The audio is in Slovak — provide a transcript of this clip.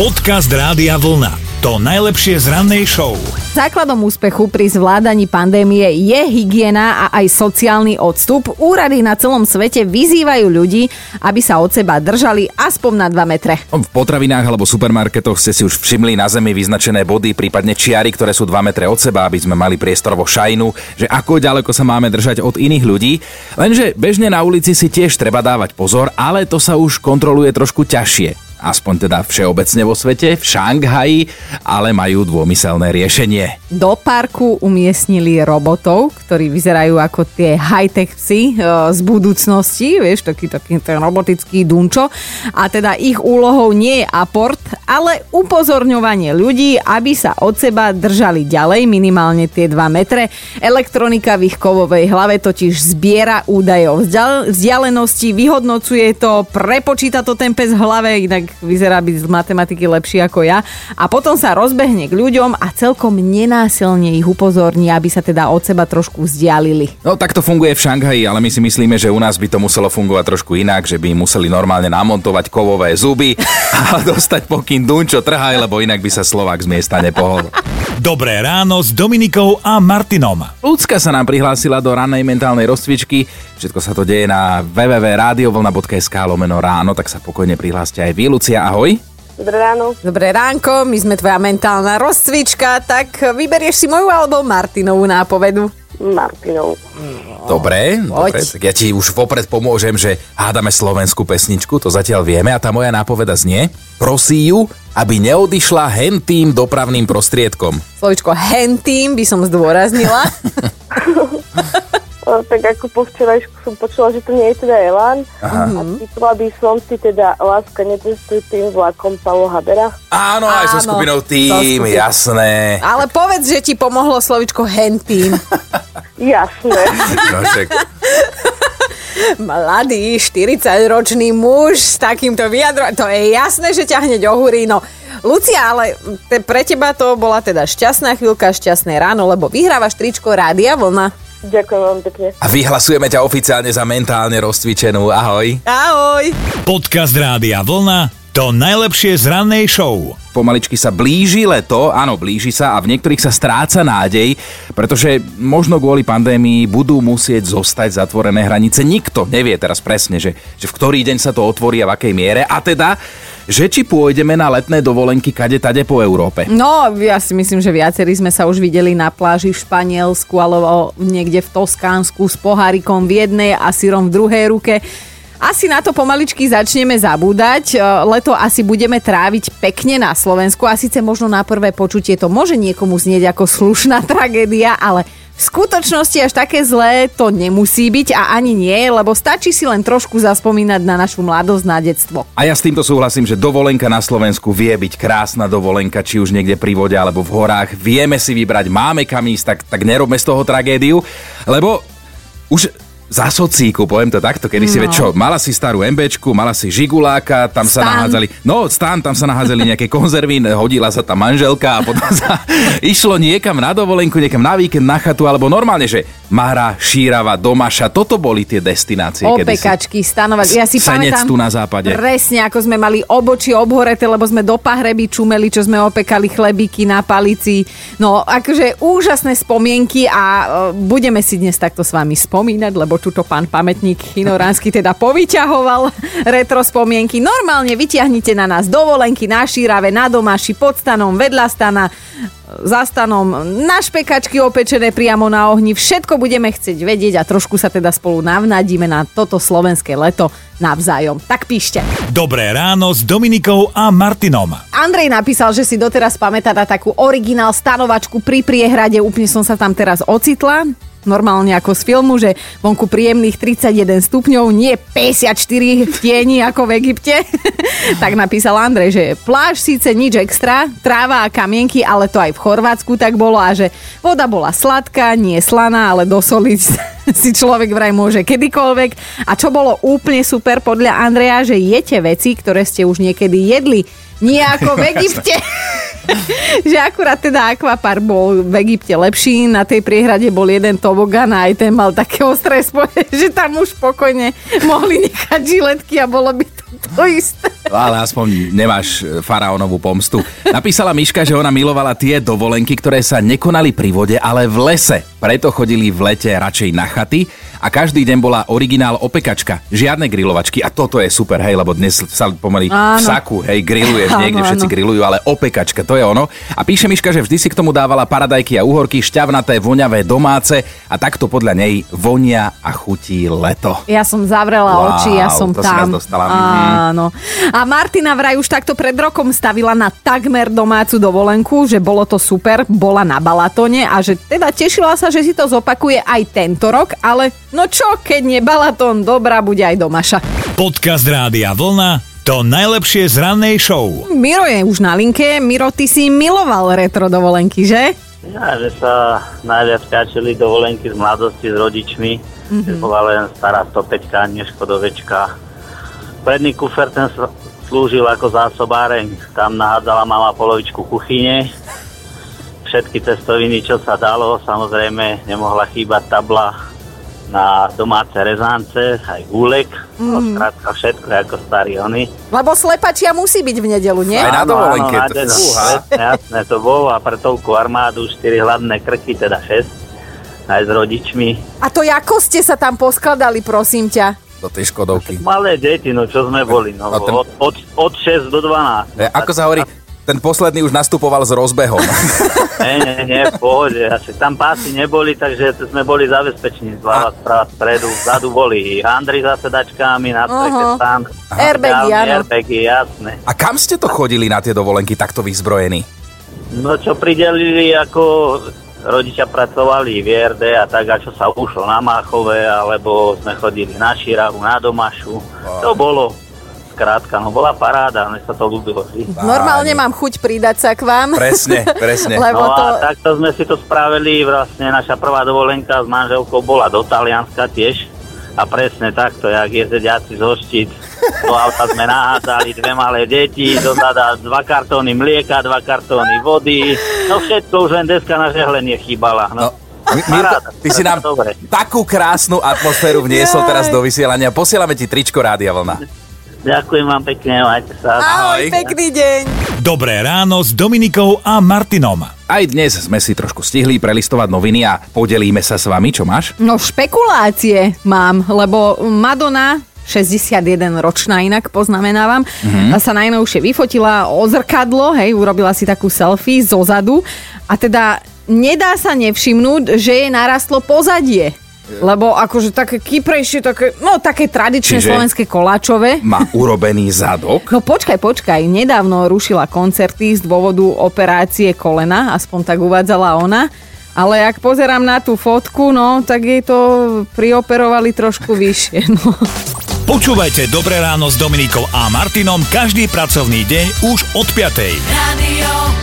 Podcast Rádia Vlna. To najlepšie z rannej show. Základom úspechu pri zvládaní pandémie je hygiena a aj sociálny odstup. Úrady na celom svete vyzývajú ľudí, aby sa od seba držali aspoň na 2 metre. V potravinách alebo supermarketoch ste si už všimli na zemi vyznačené body, prípadne čiary, ktoré sú 2 metre od seba, aby sme mali priestorovo šajnu, že ako ďaleko sa máme držať od iných ľudí. Lenže bežne na ulici si tiež treba dávať pozor, ale to sa už kontroluje trošku ťažšie aspoň teda všeobecne vo svete, v Šanghaji, ale majú dômyselné riešenie. Do parku umiestnili robotov, ktorí vyzerajú ako tie high-tech psi e, z budúcnosti, vieš, taký, taký ten robotický dunčo. A teda ich úlohou nie je aport, ale upozorňovanie ľudí, aby sa od seba držali ďalej, minimálne tie 2 metre. Elektronika v ich kovovej hlave totiž zbiera údaje o vzdialenosti, vyhodnocuje to, prepočíta to ten pes v hlave, inak vyzerá byť z matematiky lepší ako ja. A potom sa rozbehne k ľuďom a celkom nenásilne ich upozorní, aby sa teda od seba trošku vzdialili. No tak to funguje v Šanghaji, ale my si myslíme, že u nás by to muselo fungovať trošku inak, že by museli normálne namontovať kovové zuby a dostať pokyn Dunčo trhaj, lebo inak by sa Slovák z miesta nepohol. Dobré ráno s Dominikou a Martinom. Ľudská sa nám prihlásila do ranej mentálnej rozcvičky. Všetko sa to deje na www.radiovlna.sk lomeno ráno, tak sa pokojne prihláste aj vy. Lucia, ahoj. Dobré ráno. Dobré ránko, my sme tvoja mentálna rozcvička, tak vyberieš si moju alebo Martinovú nápovedu? Martinov. Dobre, dobre, tak ja ti už vopred pomôžem, že hádame slovenskú pesničku, to zatiaľ vieme a tá moja nápoveda znie. Prosí ju, aby neodišla hentým dopravným prostriedkom. Slovičko hentým by som zdôraznila. tak ako po včerajšku som počula, že to nie je teda Elan. Aha. A typla by som si teda Láska netestuj tým vlakom Pavlo Habera. Áno, aj so skupinou tým, skupinou. jasné. Ale povedz, že ti pomohlo slovičko hentým. jasné. no. Mladý, 40-ročný muž s takýmto vyjadrom, to je jasné, že ťa hneď ohúri, no Lucia, ale te, pre teba to bola teda šťastná chvíľka, šťastné ráno, lebo vyhrávaš tričko Rádia Vlna. Ďakujem veľmi pekne. A vyhlasujeme ťa oficiálne za mentálne rozcvičenú. Ahoj. Ahoj. Podcast Rádia Vlna to najlepšie z rannej show. Pomaličky sa blíži leto, áno, blíži sa a v niektorých sa stráca nádej, pretože možno kvôli pandémii budú musieť zostať zatvorené hranice. Nikto nevie teraz presne, že, že v ktorý deň sa to otvorí a v akej miere. A teda že či pôjdeme na letné dovolenky kade tade po Európe. No, ja si myslím, že viacerí sme sa už videli na pláži v Španielsku alebo niekde v Toskánsku s pohárikom v jednej a syrom v druhej ruke. Asi na to pomaličky začneme zabúdať. E, leto asi budeme tráviť pekne na Slovensku a síce možno na prvé počutie to môže niekomu znieť ako slušná tragédia, ale v skutočnosti až také zlé to nemusí byť a ani nie, lebo stačí si len trošku zaspomínať na našu mladosť, na detstvo. A ja s týmto súhlasím, že dovolenka na Slovensku vie byť krásna dovolenka, či už niekde pri vode alebo v horách. Vieme si vybrať, máme kam ísť, tak, tak nerobme z toho tragédiu, lebo už za socíku, poviem to takto, kedy no. si vie, čo, mala si starú MBčku, mala si žiguláka, tam stan. sa nahádzali, no stan, tam sa nahádzali nejaké konzervy, hodila sa tam manželka a potom sa išlo niekam na dovolenku, niekam na víkend, na chatu, alebo normálne, že Mara, Šírava, Domaša, toto boli tie destinácie. Opekačky, stanovať. Ja si pamätám tu na západe. Presne, ako sme mali obočí obhorete, lebo sme do pahreby čumeli, čo sme opekali chlebíky na palici. No, akože úžasné spomienky a uh, budeme si dnes takto s vami spomínať, lebo tuto pán pamätník Chinoránsky teda povyťahoval retro spomienky. Normálne vyťahnite na nás dovolenky na Šírave, na Domaši, pod stanom, vedľa stana, za stanom, na špekačky opečené priamo na ohni. Všetko budeme chcieť vedieť a trošku sa teda spolu navnadíme na toto slovenské leto navzájom. Tak píšte. Dobré ráno s Dominikou a Martinom. Andrej napísal, že si doteraz pamätá na takú originál stanovačku pri priehrade. Úplne som sa tam teraz ocitla normálne ako z filmu, že vonku príjemných 31 stupňov, nie 54 v tieni ako v Egypte. tak napísal Andrej, že pláž síce nič extra, tráva a kamienky, ale to aj v Chorvátsku tak bolo a že voda bola sladká, nie slaná, ale dosoliť si človek vraj môže kedykoľvek. A čo bolo úplne super podľa Andreja, že jete veci, ktoré ste už niekedy jedli. Nie ako v Egypte. že akurát teda akvapark bol v Egypte lepší, na tej priehrade bol jeden tobogan a aj ten mal také ostré spoje, že tam už pokojne mohli nechať žiletky a bolo by to to isté. Ale aspoň nemáš e, faraónovú pomstu. Napísala Miška, že ona milovala tie dovolenky, ktoré sa nekonali pri vode, ale v lese. Preto chodili v lete radšej na chaty a každý deň bola originál opekačka. Žiadne grilovačky a toto je super, hej, lebo dnes sa pomaly áno. v saku, hej, grilluješ áno, niekde, všetci áno. grillujú, ale opekačka, to je ono. A píše Miška, že vždy si k tomu dávala paradajky a uhorky, šťavnaté, voňavé, domáce a takto podľa nej vonia a chutí leto. Ja som zavrela wow, oči, ja som to tam. Si dostala. Mhm. Áno. A Martina vraj už takto pred rokom stavila na takmer domácu dovolenku, že bolo to super, bola na Balatone a že teda tešila sa, že si to zopakuje aj tento rok, ale No čo, keď nie Balaton, dobrá bude aj domaša. Podcast Rádia Vlna to najlepšie z rannej show. Miro je už na linke. Miro, ty si miloval retro dovolenky, že? Ja, že sa najviac páčili dovolenky z mladosti s rodičmi. Mm-hmm. bola len stará 105 nie Škodovečka. Predný kufer ten slúžil ako zásobáreň. Tam nahádzala mama polovičku kuchyne. Všetky cestoviny, čo sa dalo, samozrejme nemohla chýbať tabla na domáce rezance, aj gúlek, mm. no skrátka všetko ako starí oni. Lebo slepačia musí byť v nedelu, nie? Aj na dovolenke. Áno, áno, jasné, jasné, to bolo a pre toľku armádu 4 hladné krky, teda 6, aj s rodičmi. A to ako ste sa tam poskladali, prosím ťa? do tej Škodovky. Malé deti, no čo sme boli, no, ten... od, od, od 6 do 12. E, ako sa hovorí, ten posledný už nastupoval s rozbehom. nie, nie, nie, v pohode. Asi tam pásy neboli, takže sme boli zabezpečení. Zľava, sprava, spredu, vzadu boli Andri za sedačkami, na streche uh-huh. tam. Airbagy, áno. Airbagy, jasné. A kam ste to chodili na tie dovolenky takto vyzbrojení? No čo pridelili, ako rodičia pracovali v RD a tak, a čo sa ušlo na Máchové, alebo sme chodili na Širavu, na Domašu. Wow. To bolo skrátka, no bola paráda, mne sa to ľúbilo. Normálne mám chuť pridať sa k vám. Presne, presne. Lebo no to... a takto sme si to spravili, vlastne naša prvá dovolenka s manželkou bola do Talianska tiež. A presne takto, jak jezediaci zo štít. Do auta sme nahádzali dve malé deti, do zada dva kartóny mlieka, dva kartóny vody. No všetko, už len deska na žehlenie chýbala. No. no. Mirko, ty si nám dobre. takú krásnu atmosféru vniesol teraz do vysielania. Posielame ti tričko Rádia Vlna. Ďakujem vám pekne, majte sa. Ahoj, Ahoj pekný deň. Dobré ráno s Dominikou a Martinom. Aj dnes sme si trošku stihli prelistovať noviny a podelíme sa s vami. Čo máš? No špekulácie mám, lebo Madonna 61 ročná inak poznamenávam, mm-hmm. sa najnovšie vyfotila o zrkadlo, hej, urobila si takú selfie zo zadu a teda nedá sa nevšimnúť, že jej narastlo pozadie. Lebo akože také kyprejšie, také, no také tradičné Čiže slovenské koláčové. Má urobený zadok? No počkaj, počkaj, nedávno rušila koncerty z dôvodu operácie kolena, aspoň tak uvádzala ona. Ale ak pozerám na tú fotku, no, tak jej to prioperovali trošku vyššie, no. Počúvajte Dobré ráno s Dominikou a Martinom každý pracovný deň už od 5. Radio